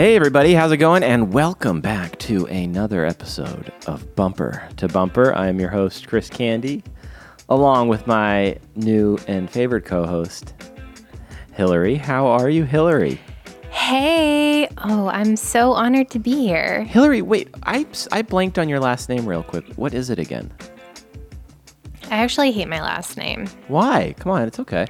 Hey, everybody, how's it going? And welcome back to another episode of Bumper to Bumper. I am your host, Chris Candy, along with my new and favorite co host, Hillary. How are you, Hillary? Hey, oh, I'm so honored to be here. Hillary, wait, I, I blanked on your last name real quick. What is it again? I actually hate my last name Why? Come on, it's okay.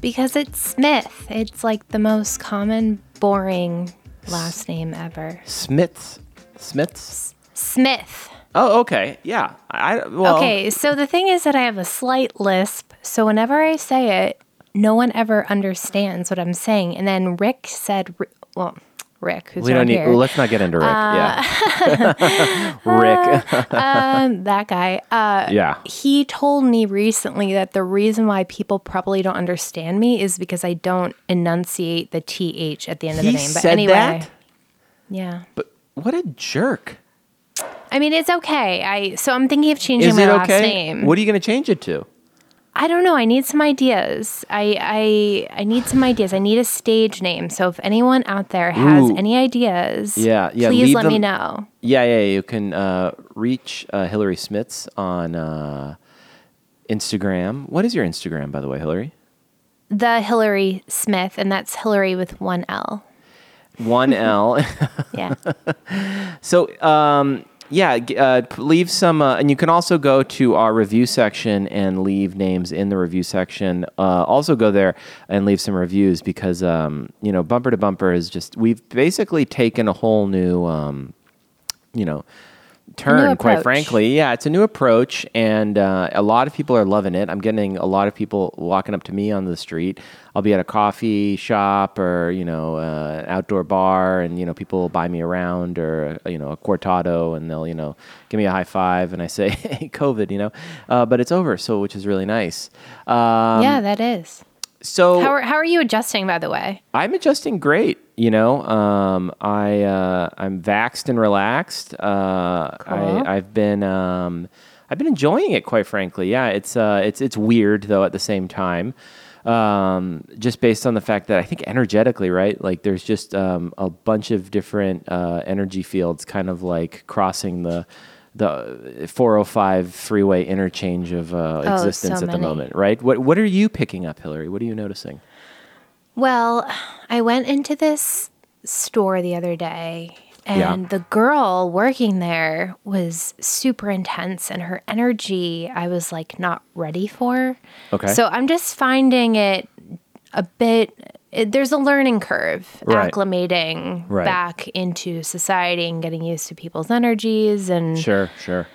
because it's Smith. It's like the most common, boring last name ever. Smiths. Smiths? Smith. Oh, okay. Yeah. I, well, Okay, so the thing is that I have a slight lisp, so whenever I say it, no one ever understands what I'm saying. And then Rick said, well, Rick, who's We don't need. here, Well, let's not get into Rick. yeah. Rick. um, that guy. Uh, yeah. he told me recently that the reason why people probably don't understand me is because I don't enunciate the th at the end of the name. But said anyway, that? yeah. But what a jerk. I mean, it's okay. I so I'm thinking of changing Is my it last okay? name. What are you going to change it to? I don't know. I need some ideas. I I I need some ideas. I need a stage name. So if anyone out there has Ooh. any ideas, Yeah, yeah, please let me know. Yeah, yeah. You can uh, reach uh, Hillary Smits on uh, Instagram. What is your Instagram, by the way, Hillary? The Hillary Smith, and that's Hillary with one L. One L. Yeah. so, um, yeah, uh, leave some, uh, and you can also go to our review section and leave names in the review section. Uh, also, go there and leave some reviews because, um, you know, bumper to bumper is just we've basically taken a whole new, um, you know, turn. Quite frankly, yeah, it's a new approach, and uh, a lot of people are loving it. I'm getting a lot of people walking up to me on the street. I'll be at a coffee shop or you know uh, an outdoor bar, and you know people will buy me around or uh, you know a cortado, and they'll you know give me a high five, and I say, "Hey, COVID," you know, uh, but it's over, so which is really nice. Um, yeah, that is. So How are, how are you adjusting, by the way? I'm adjusting great. You know, um, I uh, I'm vaxxed and relaxed. Uh, Cool. I, I've been um, I've been enjoying it, quite frankly. Yeah, it's uh, it's it's weird though at the same time. Um, just based on the fact that I think energetically, right? Like there's just um, a bunch of different uh, energy fields, kind of like crossing the the 405 freeway interchange of uh, Oh, existence so at the moment, right? What what are you picking up, Hillary? What are you noticing? Well, I went into this store the other day and Yeah. the girl working there was super intense and her energy I was like not ready for. Okay. So I'm just finding it a bit it, there's a learning curve Right. acclimating Right. back into society and getting used to people's energies and Sure, sure.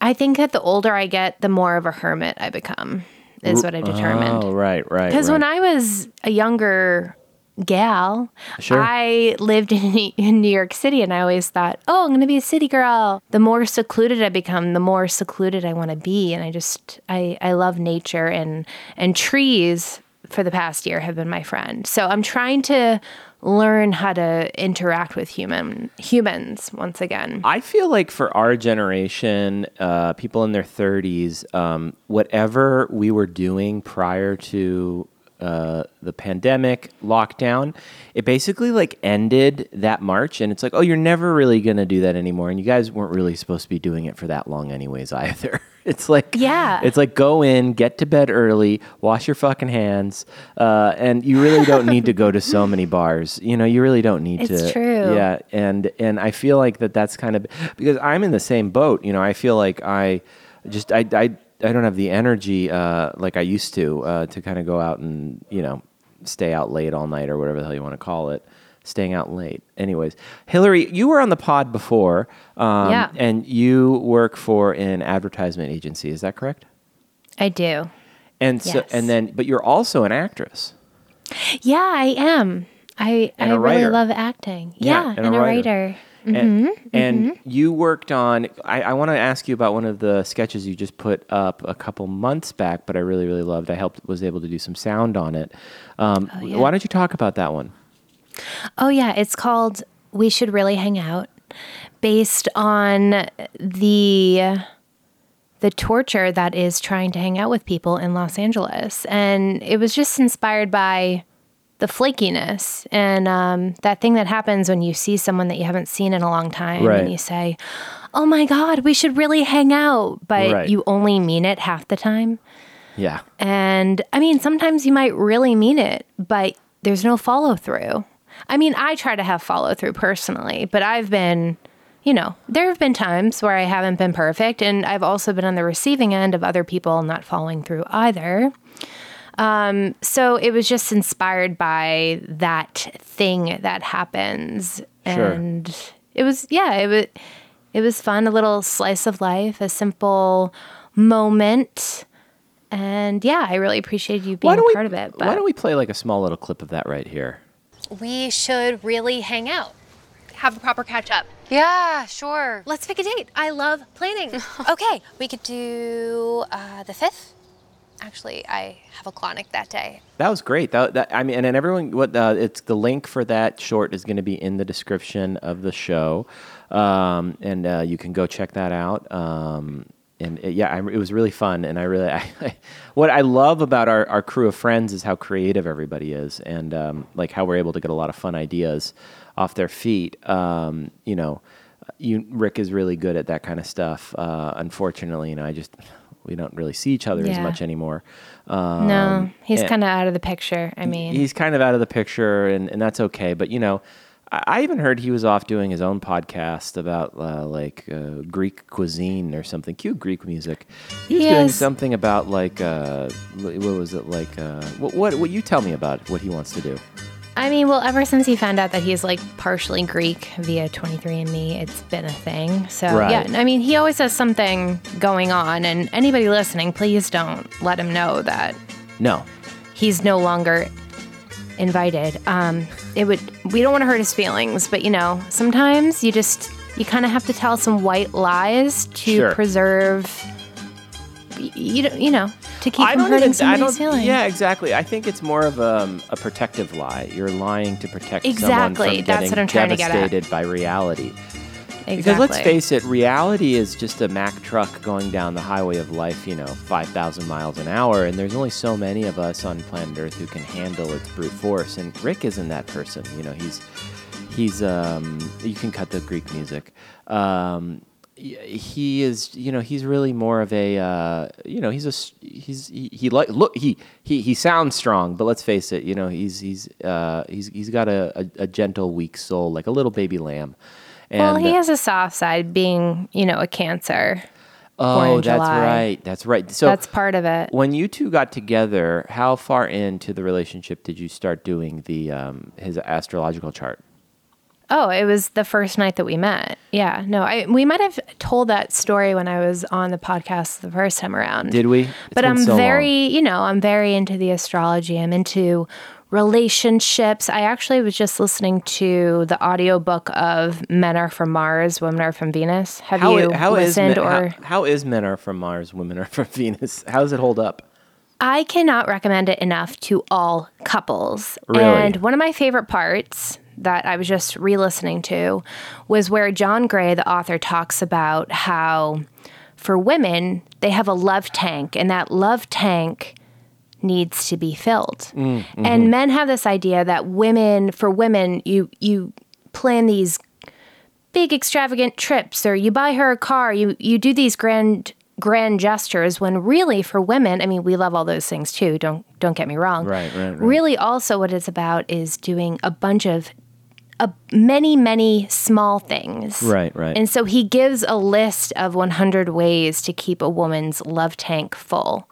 I think that the older I get the more of a hermit I become is what I've determined. Oh, right, right. Because right. when I was a younger gal, Sure. I lived in, in New York City and I always thought, oh, I'm going to be a city girl. The more secluded I become, the more secluded I want to be. And I just, I, I love nature and, and trees for the past year have been my friend. So I'm trying to learn how to interact with human humans once again. I feel like for our generation, uh, people in their 30s, um, whatever we were doing prior to uh, the pandemic lockdown, it basically like ended that March, and it's like, oh, you're never really gonna do that anymore, and you guys weren't really supposed to be doing it for that long, anyways, either. It's like, Yeah. it's like go in, get to bed early, wash your fucking hands, uh, and you really don't need to go to so many bars. You know, you really don't need It's to. It's true. Yeah, and and I feel like that that's kind of because I'm in the same boat. You know, I feel like I just I I, I don't have the energy uh, like I used to uh, to kind of go out and you know stay out late all night or whatever the hell you want to call it. Staying out late. Anyways, Hillary, you were on the pod before, um, Yeah. and you work for an advertisement agency. Is that correct? I do. And so, Yes. and then, but you're also an actress. Yeah, I am. I, And I really love acting. Yeah, Yeah, and and, a writer. writer. And, Mm-hmm, and you worked on. I, I want to ask you about one of the sketches you just put up a couple months back, but I really, really loved. I helped, was able to do some sound on it. Um, Oh, yeah. Why don't you talk about that one? Oh yeah, it's called We Should Really Hang Out, based on the the torture that is trying to hang out with people in Los Angeles. And it was just inspired by the flakiness and um, that thing that happens when you see someone that you haven't seen in a long time Right. and you say, "Oh my God, we should really hang out," but Right. you only mean it half the time. Yeah. And I mean, sometimes you might really mean it, but there's no follow through. I mean, I try to have follow through personally, but I've been, you know, there have been times where I haven't been perfect. And I've also been on the receiving end of other people not following through either. Um, so it was just inspired by that thing that happens. Sure. And it was, yeah, it was, it was fun. A little slice of life, a simple moment. And yeah, I really appreciated you being Why don't we, part of it. why don't we play like a small little clip of that right here? We should really hang out. Have a proper catch up. Yeah, sure. Let's pick a date. I love planning. okay, we could do uh, the 5th. Actually, I have a clonic that day. That was great. That, that I mean, and, and everyone, what uh, it's the link for that short is going to be in the description of the show, um, and uh, you can go check that out. Um, and it, yeah, I, it was really fun, and I really, I, what I love about our, our crew of friends is how creative everybody is, and um, like how we're able to get a lot of fun ideas off their feet. Um, you know, you Rick is really good at that kind of stuff. Uh, unfortunately, you know, I just we don't really see each other as much anymore. Um, No, he's kind of out of the picture. I mean, he's kind of out of the picture, and, and that's okay. But you know, I, even heard he was off doing his own podcast about uh, like uh, Greek cuisine or something. Cute Greek music. He was doing something about like uh, what what was it like? Uh, what, what what you tell me about what he wants to do? I mean, well, ever since he found out that he's like partially Greek via 23andMe, it's been a thing. So, Right. yeah, I mean, he always has something going on. And anybody listening, please don't let him know that No, he's no longer invited. Um, it would, we don't want to hurt his feelings, but you know, sometimes you just, you kind of have to tell some white lies to Sure. preserve, you, know- you know, to keep I from hurting even. I somebody's don't. feelings. Yeah, exactly. I think it's more of um, a protective lie. You're lying to protect Exactly. someone from That's getting what I'm trying to get at. devastated by reality. Exactly. Because let's face it, reality is just a Mack truck going down the highway of life, you know, 5,000 miles an hour, and there's only so many of us on planet Earth who can handle its brute force. And Rick isn't that person. You know, he's he's um, you can cut the Greek music. Um, he is, you know, he's really more of a, uh, you know, he's a, he's he, he like look he he he sounds strong, but let's face it, you know, he's he's uh, he's he's got a, a, a gentle, weak soul, like a little baby lamb. And, well, he has a soft side being, you know, a cancer. Oh, that's July. right. That's right. So That's part of it. when you two got together, how far into the relationship did you start doing the um, his astrological chart? Oh, it was the first night that we met. Yeah. No, I we might have told that story when I was on the podcast the first time around. Did we? It's but I'm so long. very, you know, I'm very into the astrology. I'm into relationships. I actually was just listening to the audiobook of Men Are From Mars, Women Are From Venus. Have How, you how is listened men, or how, how is men are from Mars, women are from Venus? How does it hold up? I cannot recommend it enough to all couples. Really? And one of my favorite parts that I was just re listening to was where John Gray, the author, talks about how for women, they have a love tank, and that love tank needs to be filled. Mm, mm-hmm. And men have this idea that women, for women, you, you plan these big extravagant trips or you buy her a car you you do these grand grand gestures when really for women i mean we love all those things too don't don't get me wrong Right, right, right. really also what it's about is doing a bunch of a, many many small things Right, right. and so he gives a list of 100 ways to keep a woman's love tank full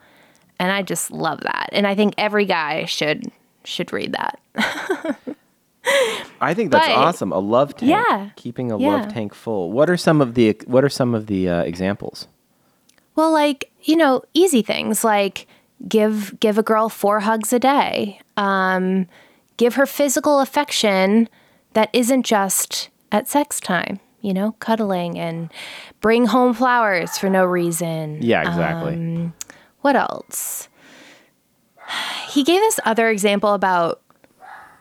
and i just love that and i think every guy should should read that I think that's But- awesome. A love tank. Yeah. Keeping a Yeah. love tank full. What are some of the What are some of the uh, examples? Well, like, you know, easy things like give give a girl four hugs a day. Um, give her physical affection that isn't just at sex time, you know, cuddling and bring home flowers for no reason. Yeah, exactly. Um, What else? He gave this other example about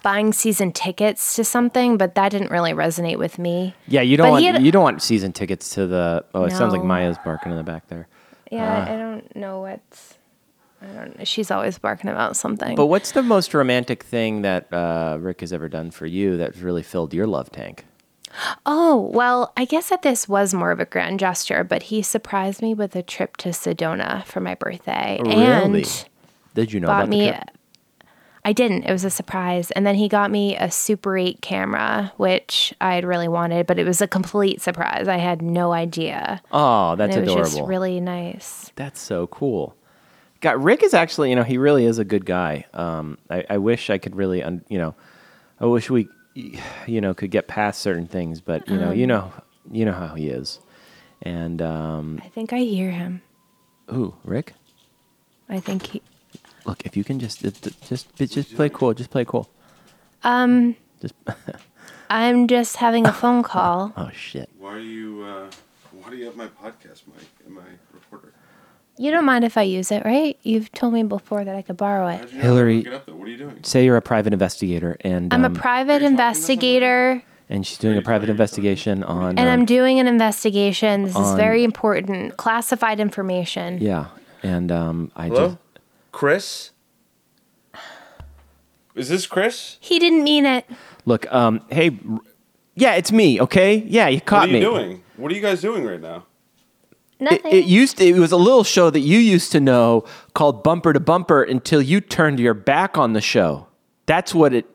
buying season tickets to something, but that didn't really resonate with me. yeah, you don't but want had- you don't want season tickets to the. Oh, it sounds like Maya's barking in the back there. Yeah, I don't know what's i don't She's always barking about something. But what's the most romantic thing that uh, Rick has ever done for you that really filled your love tank? Oh, well, I guess that this was more of a grand gesture, but he surprised me with a trip to Sedona for my birthday. Really? And Did you know bought me? I didn't. It was a surprise. And then he got me a Super 8 camera, which I had really wanted, but it was a complete surprise. I had no idea. Oh, that's and it was adorable. just really nice. That's so cool. God, Rick is actually, you know, he really is a good guy. Um, I, I wish I could really, un, you know, I wish we, you know, could get past certain things, but you know, Um. you know, you know how he is. And um, I think I hear him. Who, Rick, I think he. look, if you can just, just, just, just play cool, just play cool. Um, Just, I'm just having a phone call. oh shit. Why are you? Uh, why do you have my podcast mic and my recorder? You don't mind if I use it, right? You've told me before that I could borrow it. How'd you Hillary- Get up. What are you doing? Say you're a private investigator, and I'm um, a private investigator, and she's doing a private investigation on. and um, I'm doing an investigation. This is on- very important, classified information. yeah, and um, I Hello, just. Chris. Is this Chris? He didn't mean it. Look, um, hey, r- yeah, it's me. Okay, yeah, you caught me. What are you me. doing? What are you guys doing right now? It, Nothing. it used to, it was a little show that you used to know called Bumper to Bumper until you turned your back on the show. That's what it.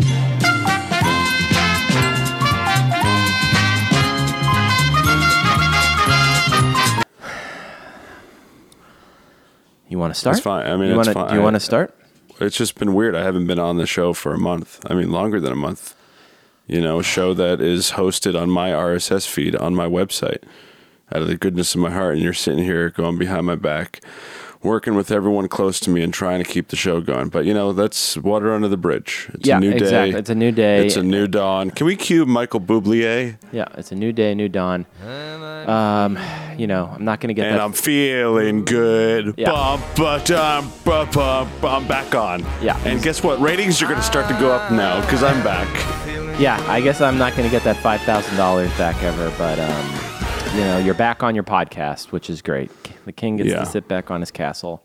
You want to start? That's fine. I mean, you it's wanna, fine. Do you want to start? It's just been weird. I haven't been on the show for a month. I mean, longer than a month. You know, a show that is hosted on my RSS feed on my website. Out of the goodness of my heart, and you're sitting here going behind my back, working with everyone close to me and trying to keep the show going. But you know, that's water under the bridge. It's Yeah, a new exactly. day. It's a new day. It's a new dawn. Can we cue Michael Bublé? Yeah, it's a new day, new dawn. Um, you know, I'm not going to get that And that. I'm feeling good. Yeah. Bum, ba-dum, ba-bum, I'm back on. Yeah. And guess what? Ratings are going to start to go up now because I'm back. Yeah, I guess I'm not going to get that five thousand dollars back ever, but um, you know, you're back on your podcast, which is great. The king gets Yeah. to sit back on his castle.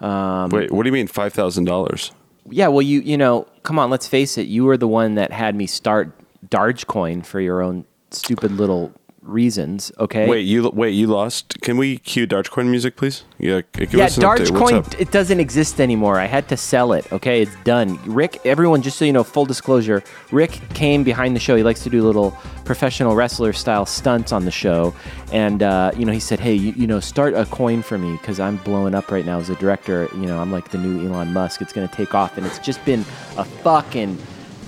Um, Wait, what do you mean five thousand dollars? Yeah, well, you you know, come on, let's face it. You were the one that had me start Dargecoin for your own stupid little reasons. Okay. Wait, you wait, you lost. Can we cue Dargecoin music, please? Yeah, give Yeah, us an update. What's? Dargecoin it doesn't exist anymore. I had to sell it. Okay, it's done. Rick, everyone, just so you know, full disclosure, Rick came behind the show. He likes to do little professional wrestler style stunts on the show, and uh, you know, he said, "Hey, you, you know, start a coin for me because I'm blowing up right now as a director. You know, I'm like the new Elon Musk. It's gonna take off, and it's just been a fucking."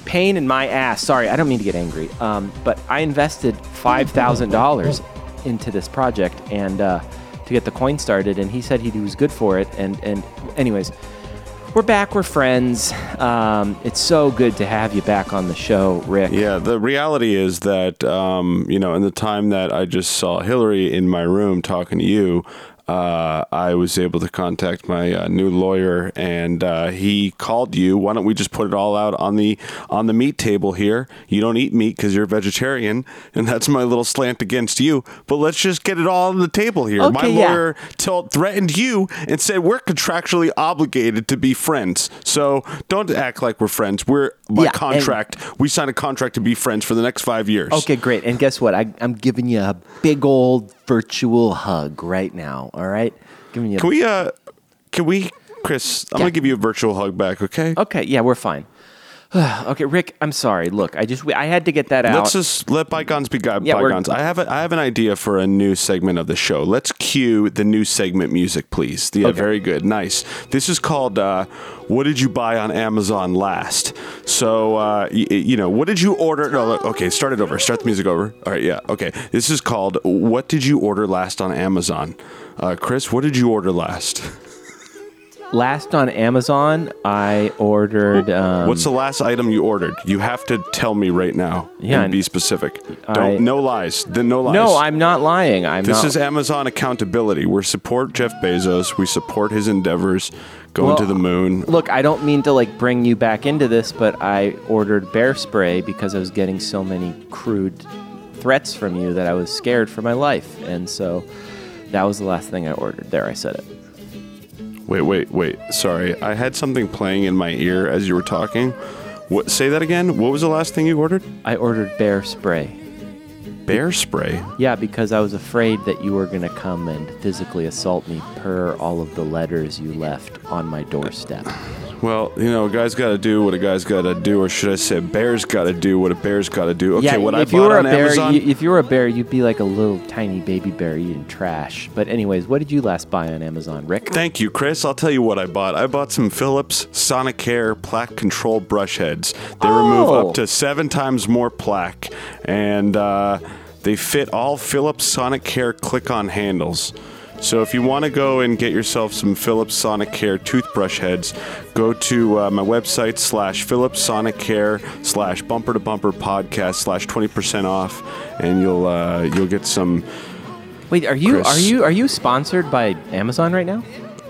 Pain in my ass. Sorry, I don't mean to get angry. Um, but I invested five thousand dollars into this project and uh, to get the coin started, and he said he was good for it. And and anyways, we're back. We're friends. Um, it's so good to have you back on the show, Rick. Yeah, the reality is that um, you know, in the time that I just saw Hillary in my room talking to you, uh, I was able to contact my uh, new lawyer, and uh, he called you. Why don't we just put it all out on the on the meat table here? You don't eat meat because you're a vegetarian, and that's my little slant against you. But let's just get it all on the table here. my Okay, yeah. lawyer threatened you and said we're contractually obligated to be friends. So don't act like we're friends. We're by Yeah, and- contract. we signed a contract to be friends for the next five years. Okay, great. And guess what? I, I'm giving you a big old virtual hug right now. All right, giving you. Can we? Uh, can we, Chris? I'm Yeah. gonna give you a virtual hug back. Okay. Okay, yeah, we're fine. okay, Rick. I'm sorry. Look, I just I had to get that out. Let's just let bygones be gu- Yeah, bygones. I have a, I have an idea for a new segment of the show. Let's cue the new segment music, please. Yeah, Okay. very good, nice. This is called uh, "What Did You Buy on Amazon Last?" So uh, y- you know, what did you order? No, look, okay, start it over. Start the music over. All right, yeah, okay. This is called "What Did You Order Last on Amazon?" Uh, Chris, what did you order last? Last on Amazon, I ordered. Um, What's the last item you ordered? You have to tell me right now. Yeah, and be specific. I- Don't no lies. Then no lies. no, I'm not lying. I'm This not. is Amazon accountability. We support Jeff Bezos. We support his endeavors going Well, to the moon. Look, I don't mean to like bring you back into this, but I ordered bear spray because I was getting so many crude threats from you that I was scared for my life, and so that was the last thing I ordered. There, I said it. Wait, wait, wait. Sorry, I had something playing in my ear as you were talking. What? Say that again. What was the last thing you ordered? I ordered bear spray. Bear spray. Yeah, because I was afraid that you were going to come and physically assault me per all of the letters you left on my doorstep. Well, you know, a guy's got to do what a guy's got to do, or should I say, a bear's got to do what a bear's got to do. Okay, yeah, what if I you bought were a on bear, Amazon. you, if you were a bear, you'd be like a little tiny baby bear eating trash. But anyways, what did you last buy on Amazon, Rick? Thank you, Chris. I'll tell you what I bought. I bought some Philips Sonicare plaque control brush heads. They remove Oh. up to seven times more plaque, and uh, they fit all Philips Sonicare click-on handles. So if you want to go and get yourself some Philips Sonicare toothbrush heads, go to uh, my website slash Philips Sonicare slash bumper to bumper podcast slash twenty percent off, and you'll uh, you'll get some. Wait, are you Chris. are you are you sponsored by Amazon right now?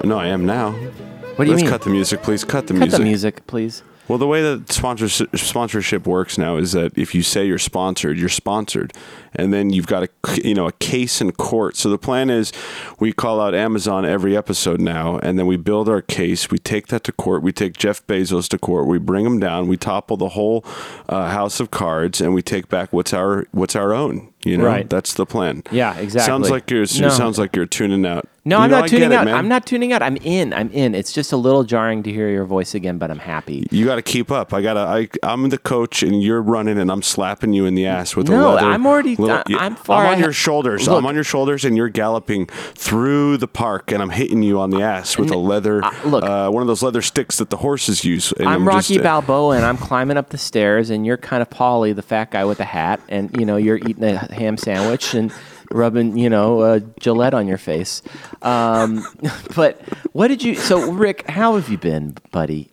No, I am now. What do you Let's mean? cut the music, please. Cut the Cut music. the music, please. Well, the way that sponsorship sponsorship works now is that if you say you're sponsored, you're sponsored, and then you've got a you know a case in court. So the plan is we call out Amazon every episode now, and then we build our case. We take that to court. We take Jeff Bezos to court. We bring him down. We topple the whole uh, house of cards, and we take back what's our what's our own. You know, Right. that's the plan. Yeah, exactly. Sounds like you're No. sounds like you're tuning out. No, You I'm know, not tuning out. man. I'm not tuning out. I'm in. I'm in. It's just a little jarring to hear your voice again, but I'm happy. You got to keep up. I gotta. I, I'm the coach, and you're running, and I'm slapping you in the ass with a No, leather. I'm already- little- I'm far I'm on your shoulders. Look. I'm on your shoulders, and you're galloping through the park, and I'm hitting you on the ass with a leather. uh, look. uh, one of those leather sticks that the horses use. And I'm just, Rocky uh, Balboa, and I'm climbing up the stairs, and you're kind of Paulie, the fat guy with the hat, and you know you're eating a ham sandwich and rubbing, you know, uh, Gillette on your face. Um, but what did you? So, Rick, how have you been, buddy?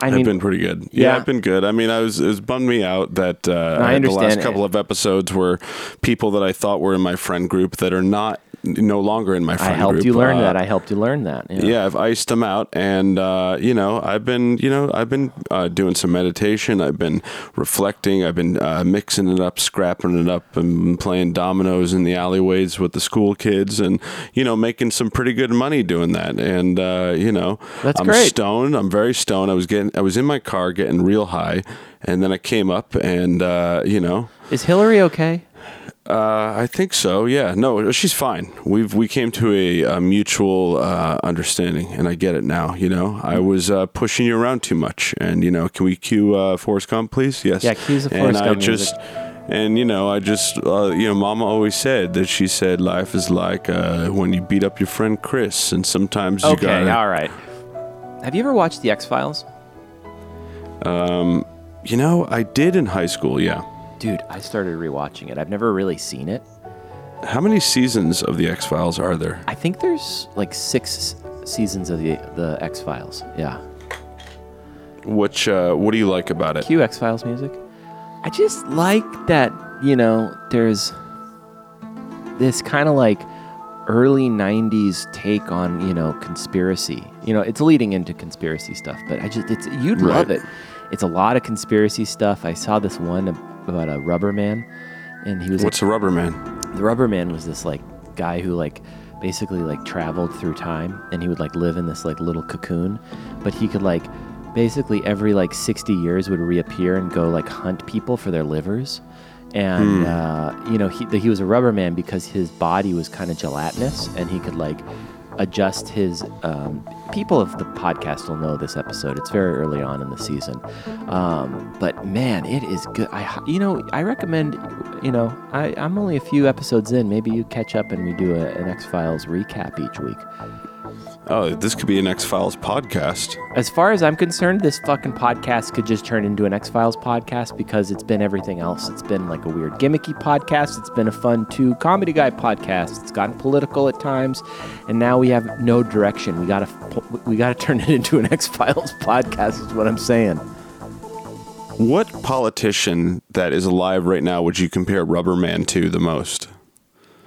I I've been pretty good. Yeah, yeah. I've been good. I mean, I was it was bummed me out that uh, I the last couple of episodes were people that I thought were in my friend group that are not no longer in my I helped group. you learn Uh, that. I helped you learn that. Yeah. yeah i've iced them out and uh, you know i've been you know i've been uh, doing some meditation i've been reflecting i've been uh, mixing it up scrapping it up and playing dominoes in the alleyways with the school kids and you know making some pretty good money doing that and uh, you know That's i'm great. stoned i'm very stoned i was getting i was in my car getting real high and then i came up and uh, you know Is Hillary okay? Uh, I think so. Yeah. No, she's fine. We've we came to a, a mutual uh, understanding, and I get it now. You know, I was uh, pushing you around too much, and you know, can we cue uh, Forrest Gump, please? Yes. Yeah, cue the and I Gump just. And you know, I just uh, you know, Mama always said that she said life is like uh, when you beat up your friend Chris, and sometimes you Okay, gotta. all right. Have you ever watched the X Files? Um, You know, I did in high school. Yeah. Dude, I started rewatching it. I've never really seen it. How many seasons of the X Files are there? I think there's like six seasons of the the X Files. Yeah. Which uh, what do you like about it? Cue X Files music. I just like that, you know, there's this kind of like early 90s take on, you know, conspiracy. You know, it's leading into conspiracy stuff, but I just, it's, you'd love it. It's a lot of conspiracy stuff. I saw this one about a rubber man, and he was What's a rubber man? the rubber man was this like guy who like basically like traveled through time and he would like live in this like little cocoon. But he could like basically every like 60 years would reappear and go like hunt people for their livers. And uh, you know he, he was a rubber man because his body was kind of gelatinous and he could like adjust his um, people of the podcast will know this episode. It's very early on in the season. Um, but man it is good. I, you know i recommend you know I, i'm only a few episodes in. Maybe you catch up and we do a, an x-files recap each week Oh, this could be an X Files podcast. as far as i'm concerned this fucking podcast could just turn into an x-files podcast because it's been everything else. It's been like a weird gimmicky podcast. It's been a fun two comedy guy podcast it's gotten political at times and now we have no direction. We gotta we gotta turn it into an x-files podcast is what i'm saying. What politician that is alive right now would you compare Rubber Man to the most?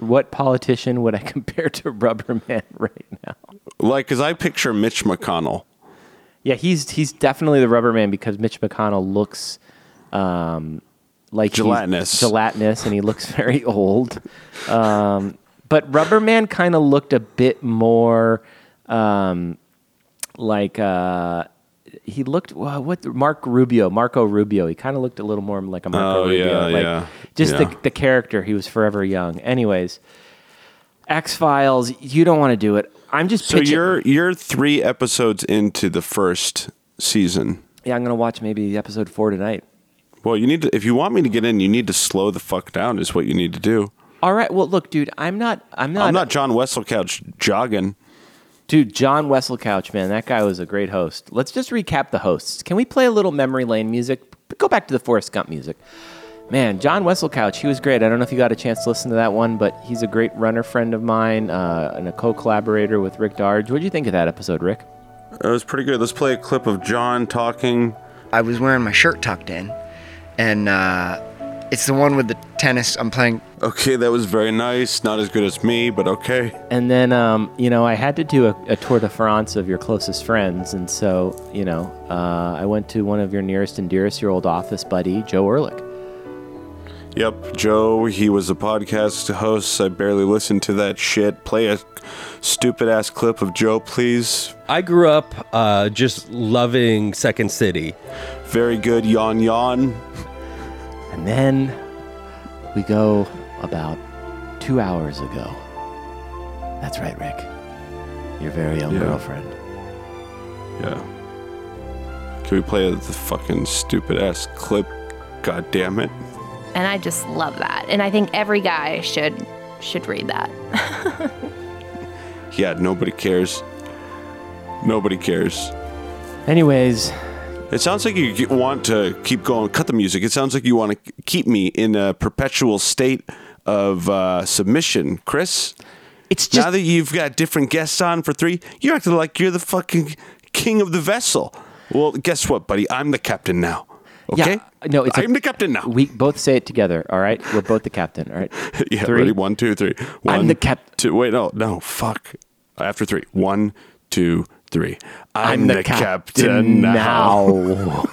What politician would i compare to Rubberman right now Like, because I picture Mitch McConnell. Yeah, he's he's definitely the Rubberman because Mitch McConnell looks um, like he's Gelatinous. gelatinous, and he looks very old. Um, but Rubberman kind of looked a bit more um, like uh, he looked wha- what Mark Rubio, Marco Rubio. He kind of looked a little more like a Marco Oh, Rubio. yeah, like, yeah, Just yeah. the the character. He was forever young. Anyways, X Files. You don't want to do it. I'm just So pitching. you're you're three episodes into the first season. yeah, I'm gonna watch maybe episode four tonight. Well, you need to if you want me to get in, you need to slow the fuck down. Is what you need to do. All right. Well, look, dude. I'm not. I'm not. I'm not John Wesselcouch jogging. Dude, John Wesselcouch, man, that guy was a great host. Let's just recap the hosts. Can we play a little memory lane music? Go back to the Forrest Gump music. Man, John Wesselcouch, he was great. I don't know if you got a chance to listen to that one, but he's a great runner friend of mine uh, and a co-collaborator with Rick Darge. What do you think of that episode, Rick? It was pretty good. Let's play a clip of John talking. I was wearing my shirt tucked in, and uh, it's the one with the tennis. I'm playing. Okay, that was very nice. Not as good as me, but okay. And then, um, you know, I had to do a, a tour de France of your closest friends, and so, you know, uh, I went to one of your nearest and dearest, your old office buddy, Joe Ehrlich. Yep, Joe, he was a podcast host. I barely listened to that shit. Play a stupid ass clip of Joe, please. I grew up uh, just loving Second City. Very good, yawn yawn. And then we go about two hours ago. That's right, Rick. Your very own Yeah. girlfriend. Yeah. Can we play the fucking stupid ass clip? God damn it. And I just love that. And I think every guy should should read that. Yeah, nobody cares. Nobody cares. Anyways, It sounds like you want to keep going. Cut the music. It sounds like you want to keep me in a perpetual state of uh, submission, Chris. it's just now that you've got different guests on for three, you're acting like you're the fucking king of the vessel. Well, guess what, buddy? I'm the captain now. Okay? Yeah, no, it's a- I'm the captain now. we both say it together, all right? We're both the captain, all right? yeah, Three. ready? One, two, three. I'm One, the cap- Two, wait, no, no, fuck. After three. One, two, three. I'm, the, captain, now.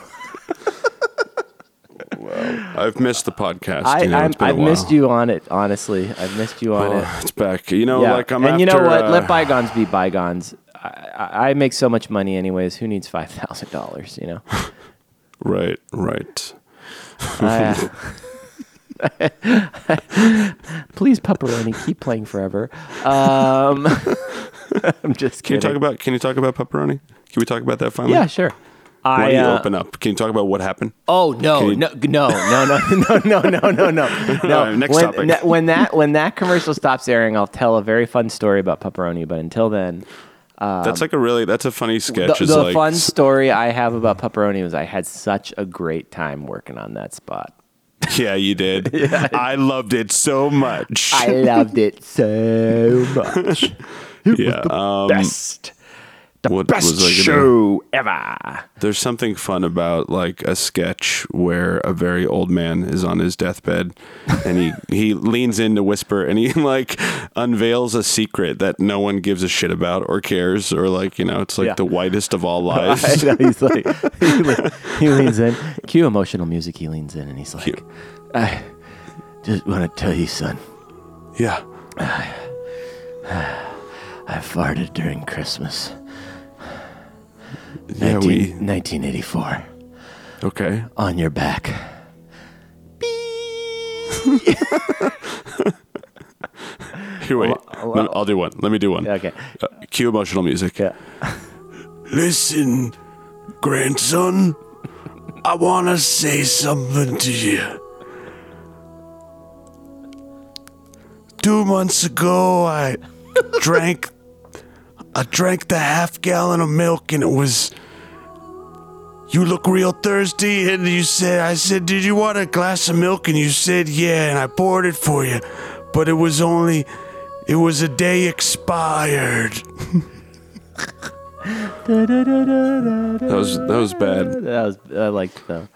I've missed the podcast. I, you know, I'm, a I've missed you on it, honestly. I've missed you on Oh, it. it's back. You know, Yeah. like I'm and you know what? uh, Let bygones be bygones. I, I, I make so much money, anyways. Who needs five thousand dollars? You know. Right, right. I- Please, pepperoni, keep playing forever. Um, I'm just Can you kidding. talk about? Can you talk about pepperoni? Can we talk about that finally? Yeah, sure. Why I don't you uh, open up? Can you talk about what happened? Oh no, Can you- no, no, no, no, no, no, no, no, no. All right, next when, topic. na- when that when that commercial stops airing, I'll tell a very fun story about pepperoni. But until then, that's like a really. That's a funny the, sketch. is the like, fun story I have about pepperoni was I had such a great time working on that spot. Yeah, you did. I loved it so much. I loved it so much. Yeah. Um, Best, the what best was show ever. There's something fun about like a sketch where a very old man is on his deathbed and he, he leans in to whisper and he like unveils a secret that no one gives a shit about or cares or like, you know, it's like Yeah. the whitest of all lies. know, he's like, he leans in. Cue emotional music. He leans in and he's like, Cue. I just want to tell you, son, yeah. I farted during Christmas. Yeah, 19 we 1984. okay. On your back. Here, wait. Let me- I'll do one. Let me do one. Okay. Uh, cue emotional music. Yeah. Listen, grandson, I want to say something to you. Two months ago, I drank, I drank the half gallon of milk, and it was. You look real thirsty, and you said, I said, did you want a glass of milk? And you said, yeah, and I poured it for you, but it was only, it was a day expired. That was that was bad. That was I liked though.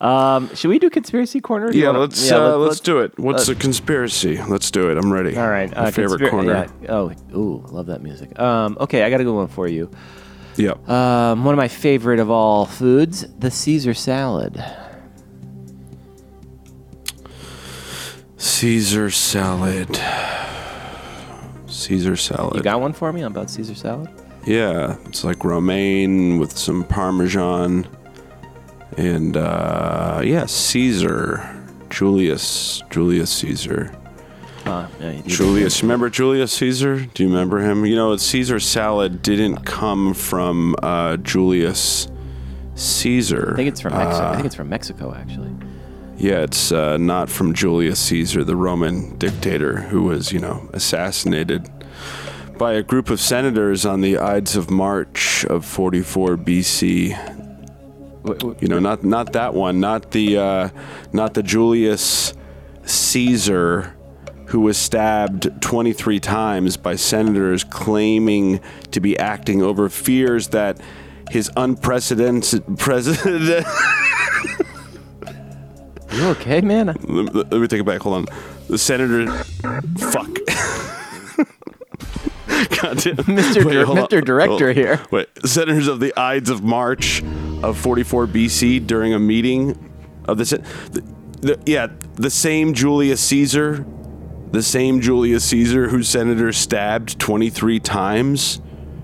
Um, should we do conspiracy corner? Do Yeah, wanna- let's yeah, uh, let- let's do it. What's the conspiracy? Let's do it. I'm ready. All right. My uh, favorite conspira- corner. yeah. Oh, ooh, love that music. Um, okay, I got a good one for you. Yep. Um, one of my favorite of all foods, the Caesar salad. Caesar salad. Caesar salad. You got one for me on about Caesar salad? Yeah, it's like romaine with some parmesan, and uh, yeah, Caesar, Julius, Julius Caesar. Uh, yeah, Julius, remember Julius Caesar? Do you remember him? You know, Caesar salad didn't come from uh, Julius Caesar. I think it's from Mexico. Uh, I think it's from Mexico, actually. Yeah, it's uh, not from Julius Caesar, the Roman dictator who was, you know, assassinated by a group of senators on the Ides of March of 44 BC. You know, not not that one, not the uh, not the Julius Caesar who was stabbed 23 times by senators claiming to be acting over fears that his unprecedented president You okay, man? let, me- let me take it back. Hold on. The senator. Fuck. God damn. Mr. Wait, Dir- hold on. Mr. Director here. Wait. Senators of the Ides of March of 44 BC during a meeting of the, the, the yeah the same Julius Caesar, the same Julius Caesar who senators stabbed 23 times.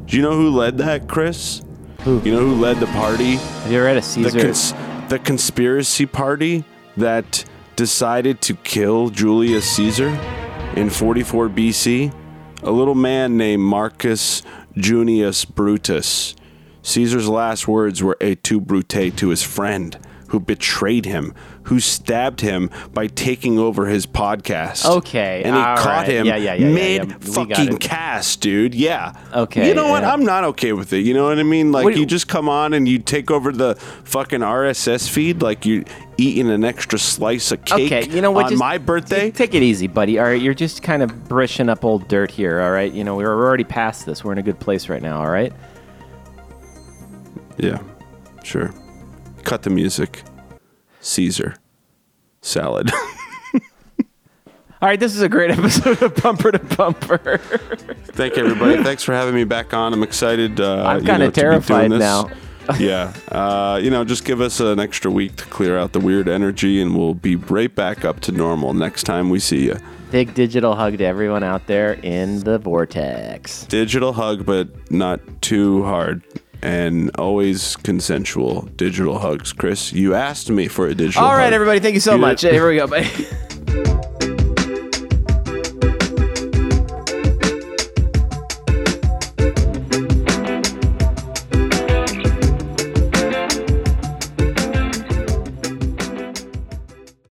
Do you know who led that, Chris? Who? You know who led the party? Have you ever had a the, Caesar? cons- the conspiracy party that decided to kill Julius Caesar in 44 BC? A little man named Marcus Junius Brutus. Caesar's last words were et tu brute to his friend who betrayed him, who stabbed him by taking over his podcast. Okay, And he caught right. him Yeah, yeah, yeah, mid fucking cast, dude. Yeah. Okay, You know what? I'm not okay with it. You know what I mean? Like you just come on and you take over the fucking RSS feed like you eating an extra slice of cake okay, you know what? on just my birthday. Take it easy, buddy. All right, you're just kind of brushing up old dirt here. All right, you know we're already past this. We're in a good place right now. All right. Yeah, sure. Cut the music. Caesar salad. All right, this is a great episode of Bumper to Bumper. Thank you, everybody. Thanks for having me back on. I'm excited. Uh, I'm to be terrified now. yeah. Uh, you know, just give us an extra week to clear out the weird energy, and we'll be right back up to normal next time we see you. Big digital hug to everyone out there in the vortex. Digital hug, but not too hard. And always consensual digital hugs. Chris, you asked me for a digital All right, hug. everybody. Thank you so You much. did- Here we go. Bye.